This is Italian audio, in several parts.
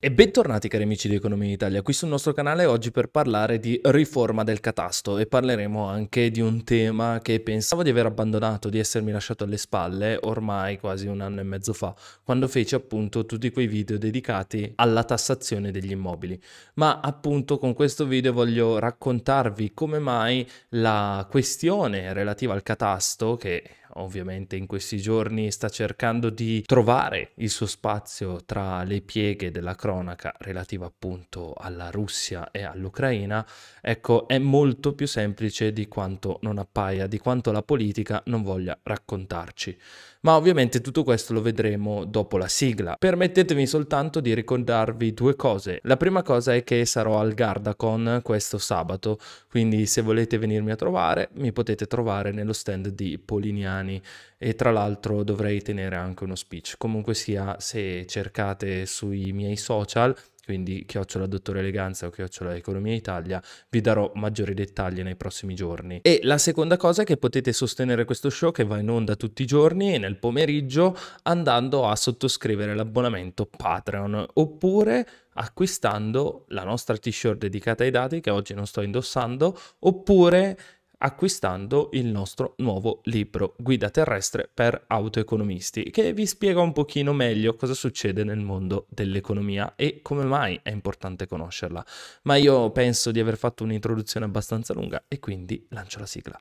E bentornati cari amici di Economia Italia, qui sul nostro canale oggi per parlare di riforma del catasto e parleremo anche di un tema che pensavo di aver abbandonato, di essermi lasciato alle spalle ormai quasi un anno e mezzo fa, quando feci appunto tutti quei video dedicati alla tassazione degli immobili. Ma appunto con questo video voglio raccontarvi come mai la questione relativa al catasto, che ovviamente in questi giorni sta cercando di trovare il suo spazio tra le pieghe della cronaca relativa appunto alla Russia e all'Ucraina, ecco, è molto più semplice di quanto non appaia, di quanto la politica non voglia raccontarci. Ma ovviamente tutto questo lo vedremo dopo la sigla. Permettetemi soltanto di ricordarvi due cose. La prima cosa è che sarò al Gardacon questo sabato, quindi se volete venirmi a trovare mi potete trovare nello stand di Polignani e tra l'altro dovrei tenere anche uno speech. Comunque sia, se cercate sui miei social quindi chiocciola Dottore Eleganza o chiocciola Economia Italia, vi darò maggiori dettagli nei prossimi giorni. E la seconda cosa è che potete sostenere questo show che va in onda tutti i giorni e nel pomeriggio andando a sottoscrivere l'abbonamento Patreon oppure acquistando la nostra t-shirt dedicata ai dati che oggi non sto indossando oppure acquistando il nostro nuovo libro Guida terrestre per autoeconomisti che vi spiega un pochino meglio cosa succede nel mondo dell'economia e come mai è importante conoscerla. Ma io penso di aver fatto un'introduzione abbastanza lunga e quindi lancio la sigla.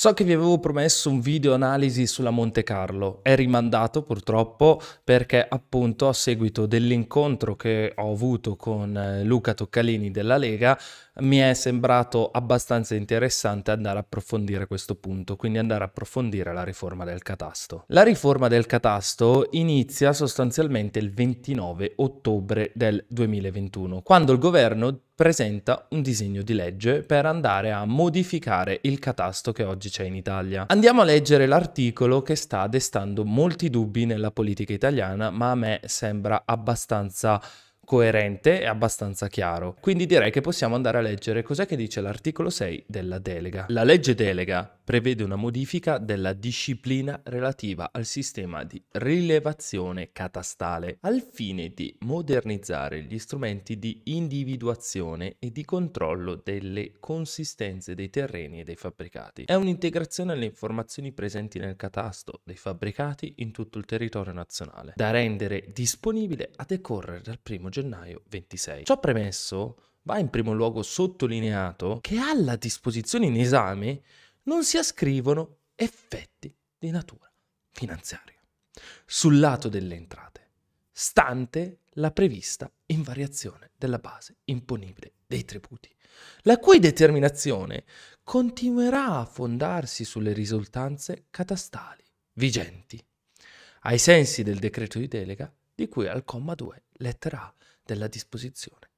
So che vi avevo promesso un video analisi sulla Monte Carlo, è rimandato purtroppo perché appunto a seguito dell'incontro che ho avuto con eh, Luca Toccalini della Lega mi è sembrato abbastanza interessante andare a approfondire questo punto, quindi andare a approfondire la riforma del catasto. La riforma del catasto inizia sostanzialmente il 29 ottobre del 2021, quando il governo presenta un disegno di legge per andare a modificare il catasto che oggi c'è in Italia. Andiamo a leggere l'articolo che sta destando molti dubbi nella politica italiana, ma a me sembra abbastanza coerente e abbastanza chiaro. Quindi direi che possiamo andare a leggere cos'è che dice l'articolo 6 della delega. La legge delega prevede una modifica della disciplina relativa al sistema di rilevazione catastale al fine di modernizzare gli strumenti di individuazione e di controllo delle consistenze dei terreni e dei fabbricati. È un'integrazione alle informazioni presenti nel catasto dei fabbricati in tutto il territorio nazionale, da rendere disponibile a decorrere dal 1 gennaio gennaio 26. Ciò premesso, va in primo luogo sottolineato che alla disposizione in esame non si ascrivono effetti di natura finanziaria sul lato delle entrate, stante la prevista invariazione della base imponibile dei tributi, la cui determinazione continuerà a fondarsi sulle risultanze catastali vigenti, ai sensi del decreto di delega di cui al comma 2, lettera A della disposizione.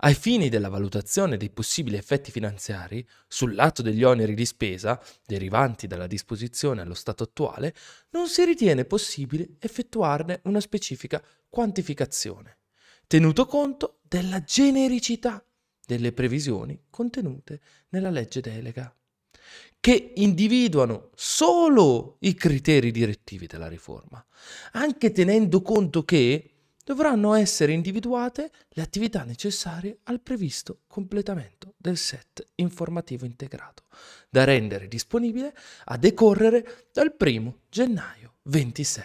Ai fini della valutazione dei possibili effetti finanziari sul lato degli oneri di spesa derivanti dalla disposizione allo stato attuale, non si ritiene possibile effettuarne una specifica quantificazione, tenuto conto della genericità delle previsioni contenute nella legge delega, che individuano solo i criteri direttivi della riforma, anche tenendo conto che dovranno essere individuate le attività necessarie al previsto completamento del set informativo integrato, da rendere disponibile a decorrere dal 1 gennaio 26.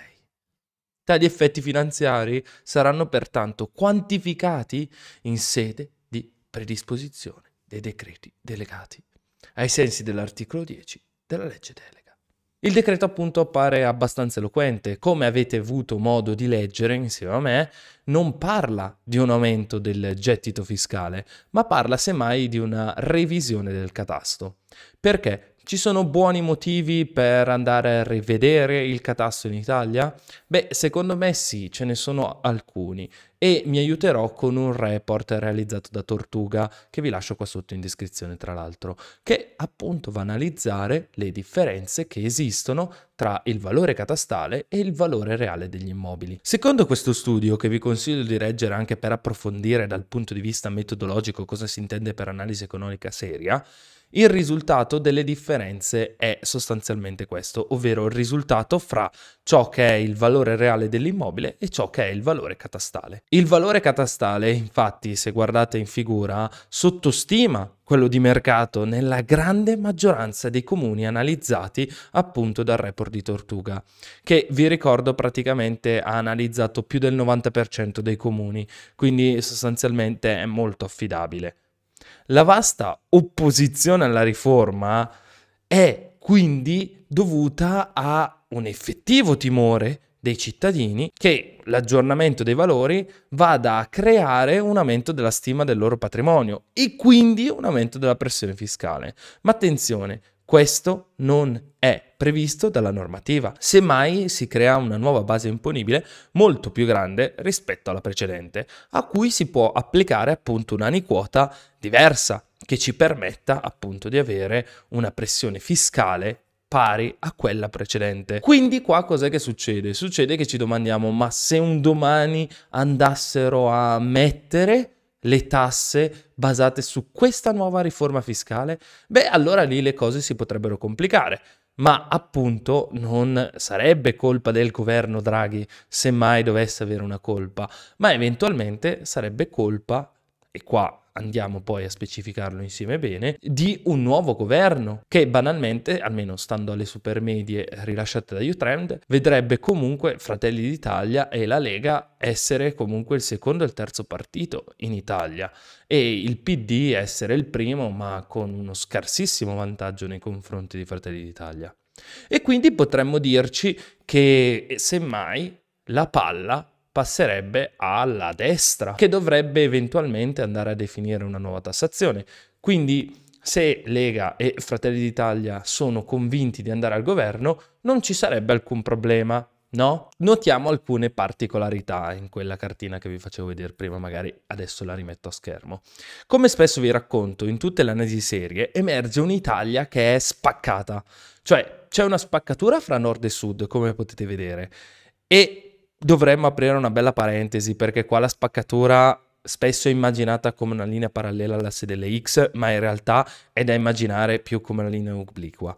Tali effetti finanziari saranno pertanto quantificati in sede di predisposizione dei decreti delegati, ai sensi dell'articolo 10 della legge delega. Il decreto appunto appare abbastanza eloquente, come avete avuto modo di leggere insieme a me, non parla di un aumento del gettito fiscale, ma parla semmai di una revisione del catasto. Perché? Ci sono buoni motivi per andare a rivedere il catasto in Italia? Beh, secondo me sì, ce ne sono alcuni e mi aiuterò con un report realizzato da Tortuga che vi lascio qua sotto in descrizione tra l'altro, che appunto va a analizzare le differenze che esistono tra il valore catastale e il valore reale degli immobili. Secondo questo studio, che vi consiglio di leggere anche per approfondire dal punto di vista metodologico cosa si intende per analisi economica seria, il risultato delle differenze è sostanzialmente questo, ovvero il risultato fra ciò che è il valore reale dell'immobile e ciò che è il valore catastale. Il valore catastale, infatti, se guardate in figura, sottostima quello di mercato nella grande maggioranza dei comuni analizzati appunto dal report di Tortuga, che vi ricordo praticamente ha analizzato più del 90% dei comuni, quindi sostanzialmente è molto affidabile. La vasta opposizione alla riforma è quindi dovuta a un effettivo timore dei cittadini che l'aggiornamento dei valori vada a creare un aumento della stima del loro patrimonio e quindi un aumento della pressione fiscale. Ma attenzione, questo non è previsto dalla normativa, semmai si crea una nuova base imponibile molto più grande rispetto alla precedente, a cui si può applicare appunto un'aniquota diversa che ci permetta appunto di avere una pressione fiscale pari a quella precedente. Quindi qua cos'è che succede? Succede che ci domandiamo ma se un domani andassero a mettere le tasse basate su questa nuova riforma fiscale, beh allora lì le cose si potrebbero complicare. Ma appunto non sarebbe colpa del governo Draghi se mai dovesse avere una colpa, ma eventualmente sarebbe colpa, e qua andiamo poi a specificarlo insieme bene, di un nuovo governo che banalmente, almeno stando alle supermedie rilasciate da Utrend, vedrebbe comunque Fratelli d'Italia e la Lega essere comunque il secondo e il terzo partito in Italia e il PD essere il primo ma con uno scarsissimo vantaggio nei confronti di Fratelli d'Italia. E quindi potremmo dirci che semmai la palla passerebbe alla destra, che dovrebbe eventualmente andare a definire una nuova tassazione. Quindi se Lega e Fratelli d'Italia sono convinti di andare al governo, non ci sarebbe alcun problema. No? Notiamo alcune particolarità in quella cartina che vi facevo vedere prima, magari adesso la rimetto a schermo. Come spesso vi racconto, in tutte le analisi serie emerge un'Italia che è spaccata, cioè c'è una spaccatura fra nord e sud, come potete vedere, e dovremmo aprire una bella parentesi perché qua la spaccatura spesso è immaginata come una linea parallela all'asse delle X, ma in realtà è da immaginare più come una linea obliqua.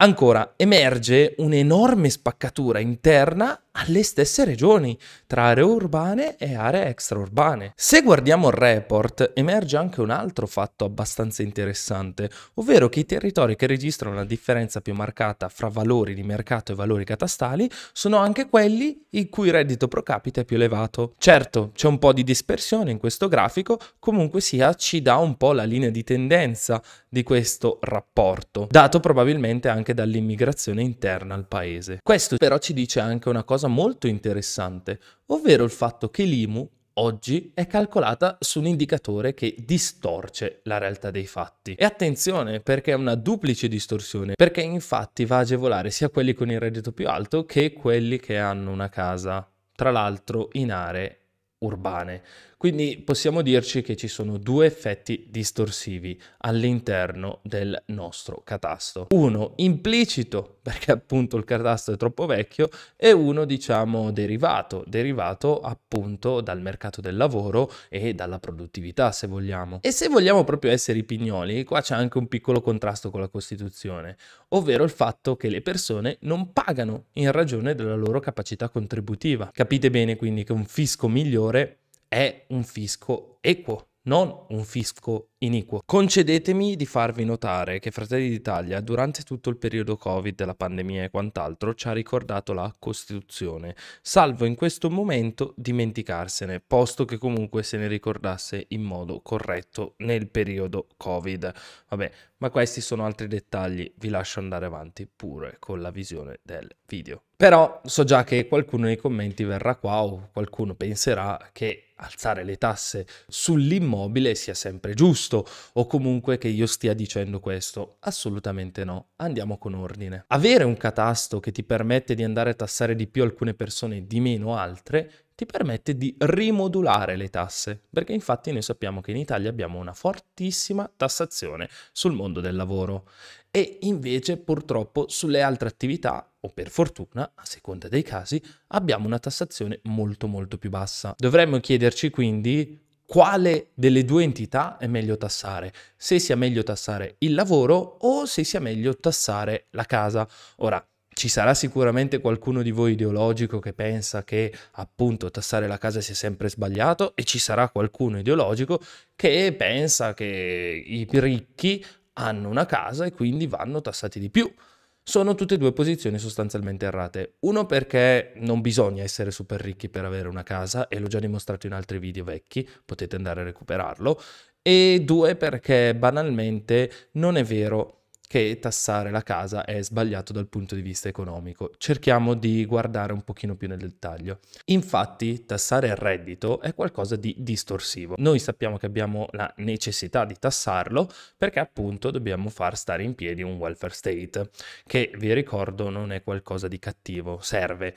Ancora, emerge un'enorme spaccatura interna alle stesse regioni, tra aree urbane e aree extraurbane. Se guardiamo il report, emerge anche un altro fatto abbastanza interessante, ovvero che i territori che registrano la differenza più marcata fra valori di mercato e valori catastali sono anche quelli il cui reddito pro capite è più elevato. Certo, c'è un po' di dispersione in questo grafico, comunque sia ci dà un po' la linea di tendenza di questo rapporto, dato probabilmente anche dall'immigrazione interna al paese. Questo però ci dice anche una cosa molto interessante, ovvero il fatto che l'IMU oggi è calcolata su un indicatore che distorce la realtà dei fatti. E attenzione perché è una duplice distorsione, perché infatti va a agevolare sia quelli con il reddito più alto che quelli che hanno una casa, tra l'altro in aree urbane. Quindi possiamo dirci che ci sono due effetti distorsivi all'interno del nostro catasto. Uno implicito, perché appunto il catasto è troppo vecchio, e uno diciamo derivato, derivato appunto dal mercato del lavoro e dalla produttività se vogliamo. E se vogliamo proprio essere i pignoli, qua c'è anche un piccolo contrasto con la Costituzione, ovvero il fatto che le persone non pagano in ragione della loro capacità contributiva. Capite bene quindi che un fisco migliore è un fisco equo, non un fisco iniquo. Concedetemi di farvi notare che Fratelli d'Italia durante tutto il periodo Covid, della pandemia e quant'altro ci ha ricordato la Costituzione, salvo in questo momento dimenticarsene, posto che comunque se ne ricordasse in modo corretto nel periodo Covid. Vabbè, ma questi sono altri dettagli, vi lascio andare avanti pure con la visione del video. Però so già che qualcuno nei commenti verrà qua o qualcuno penserà che alzare le tasse sull'immobile sia sempre giusto o comunque che io stia dicendo questo. Assolutamente no. Andiamo con ordine. Avere un catasto che ti permette di andare a tassare di più alcune persone e di meno altre ti permette di rimodulare le tasse, perché infatti noi sappiamo che in Italia abbiamo una fortissima tassazione sul mondo del lavoro e invece purtroppo sulle altre attività, o per fortuna, a seconda dei casi, abbiamo una tassazione molto molto più bassa. Dovremmo chiederci quindi quale delle due entità è meglio tassare, se sia meglio tassare il lavoro o se sia meglio tassare la casa. Ora, ci sarà sicuramente qualcuno di voi ideologico che pensa che appunto tassare la casa sia sempre sbagliato e ci sarà qualcuno ideologico che pensa che i ricchi hanno una casa e quindi vanno tassati di più. Sono tutte e due posizioni sostanzialmente errate. Uno perché non bisogna essere super ricchi per avere una casa e l'ho già dimostrato in altri video vecchi, potete andare a recuperarlo. E due perché banalmente non è vero che tassare la casa è sbagliato dal punto di vista economico. Cerchiamo di guardare un pochino più nel dettaglio. Infatti, tassare il reddito è qualcosa di distorsivo. Noi sappiamo che abbiamo la necessità di tassarlo perché appunto dobbiamo far stare in piedi un welfare state, che vi ricordo non è qualcosa di cattivo, serve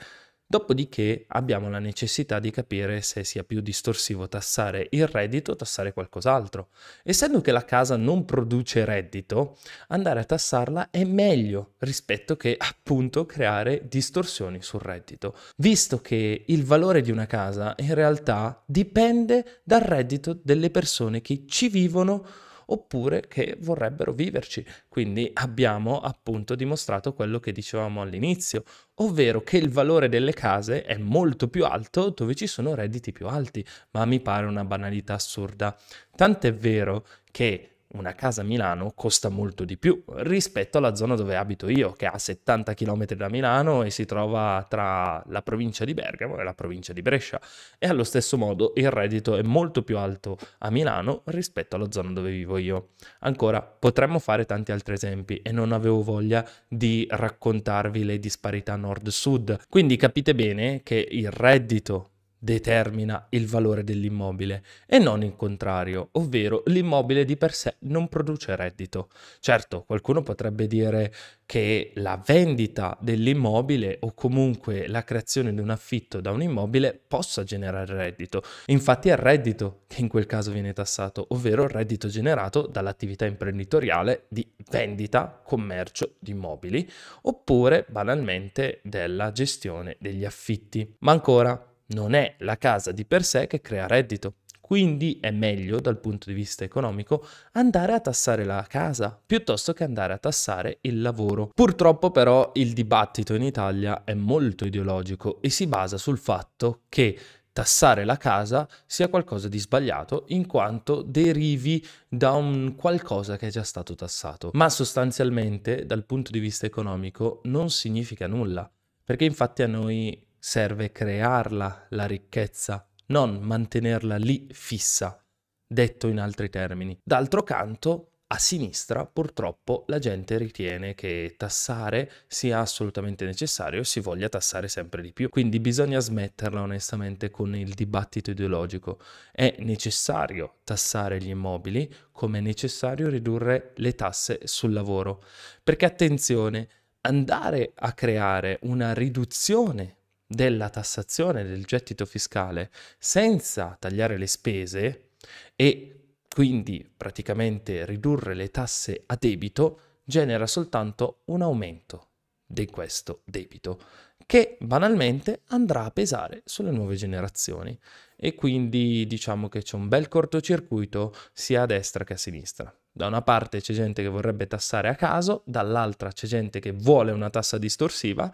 Dopodiché abbiamo la necessità di capire se sia più distorsivo tassare il reddito o tassare qualcos'altro. Essendo che la casa non produce reddito, andare a tassarla è meglio rispetto che appunto creare distorsioni sul reddito, visto che il valore di una casa in realtà dipende dal reddito delle persone che ci vivono oppure che vorrebbero viverci. Quindi abbiamo appunto dimostrato quello che dicevamo all'inizio, ovvero che il valore delle case è molto più alto dove ci sono redditi più alti, ma mi pare una banalità assurda. Tant'è vero che una casa a Milano costa molto di più rispetto alla zona dove abito io, che ha 70 km da Milano e si trova tra la provincia di Bergamo e la provincia di Brescia. E allo stesso modo il reddito è molto più alto a Milano rispetto alla zona dove vivo io. Ancora, potremmo fare tanti altri esempi e non avevo voglia di raccontarvi le disparità nord-sud. Quindi capite bene che il reddito determina il valore dell'immobile e non il contrario, ovvero l'immobile di per sé non produce reddito. Certo, qualcuno potrebbe dire che la vendita dell'immobile o comunque la creazione di un affitto da un immobile possa generare reddito. Infatti è il reddito che in quel caso viene tassato, ovvero il reddito generato dall'attività imprenditoriale di vendita, commercio di immobili oppure banalmente della gestione degli affitti. Ma ancora non è la casa di per sé che crea reddito. Quindi è meglio dal punto di vista economico andare a tassare la casa piuttosto che andare a tassare il lavoro. Purtroppo però il dibattito in Italia è molto ideologico e si basa sul fatto che tassare la casa sia qualcosa di sbagliato in quanto derivi da un qualcosa che è già stato tassato. Ma sostanzialmente dal punto di vista economico non significa nulla, perché infatti a noi serve crearla la ricchezza, non mantenerla lì fissa, detto in altri termini. D'altro canto, a sinistra purtroppo la gente ritiene che tassare sia assolutamente necessario e si voglia tassare sempre di più. Quindi bisogna smetterla onestamente con il dibattito ideologico. È necessario tassare gli immobili come è necessario ridurre le tasse sul lavoro. Perché attenzione, andare a creare una riduzione della tassazione del gettito fiscale senza tagliare le spese e quindi praticamente ridurre le tasse a debito genera soltanto un aumento di questo debito che banalmente andrà a pesare sulle nuove generazioni e quindi diciamo che c'è un bel cortocircuito sia a destra che a sinistra. Da una parte c'è gente che vorrebbe tassare a caso, dall'altra c'è gente che vuole una tassa distorsiva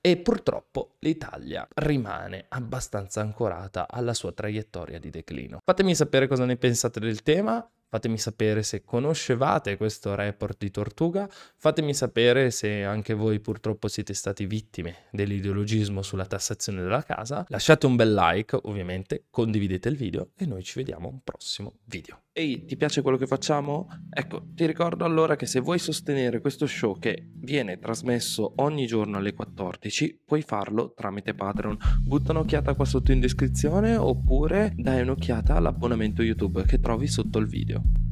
e purtroppo l'Italia rimane abbastanza ancorata alla sua traiettoria di declino. Fatemi sapere cosa ne pensate del tema, Fatemi sapere se conoscevate questo report di Tortuga, fatemi sapere se anche voi purtroppo siete stati vittime dell'ideologismo sulla tassazione della casa. Lasciate un bel like, ovviamente, condividete il video e noi ci vediamo un prossimo video. Ehi, ti piace quello che facciamo? Ecco, ti ricordo allora che se vuoi sostenere questo show che viene trasmesso ogni giorno alle 14, puoi farlo tramite Patreon. Butta un'occhiata qua sotto in descrizione oppure dai un'occhiata all'abbonamento YouTube che trovi sotto il video. you.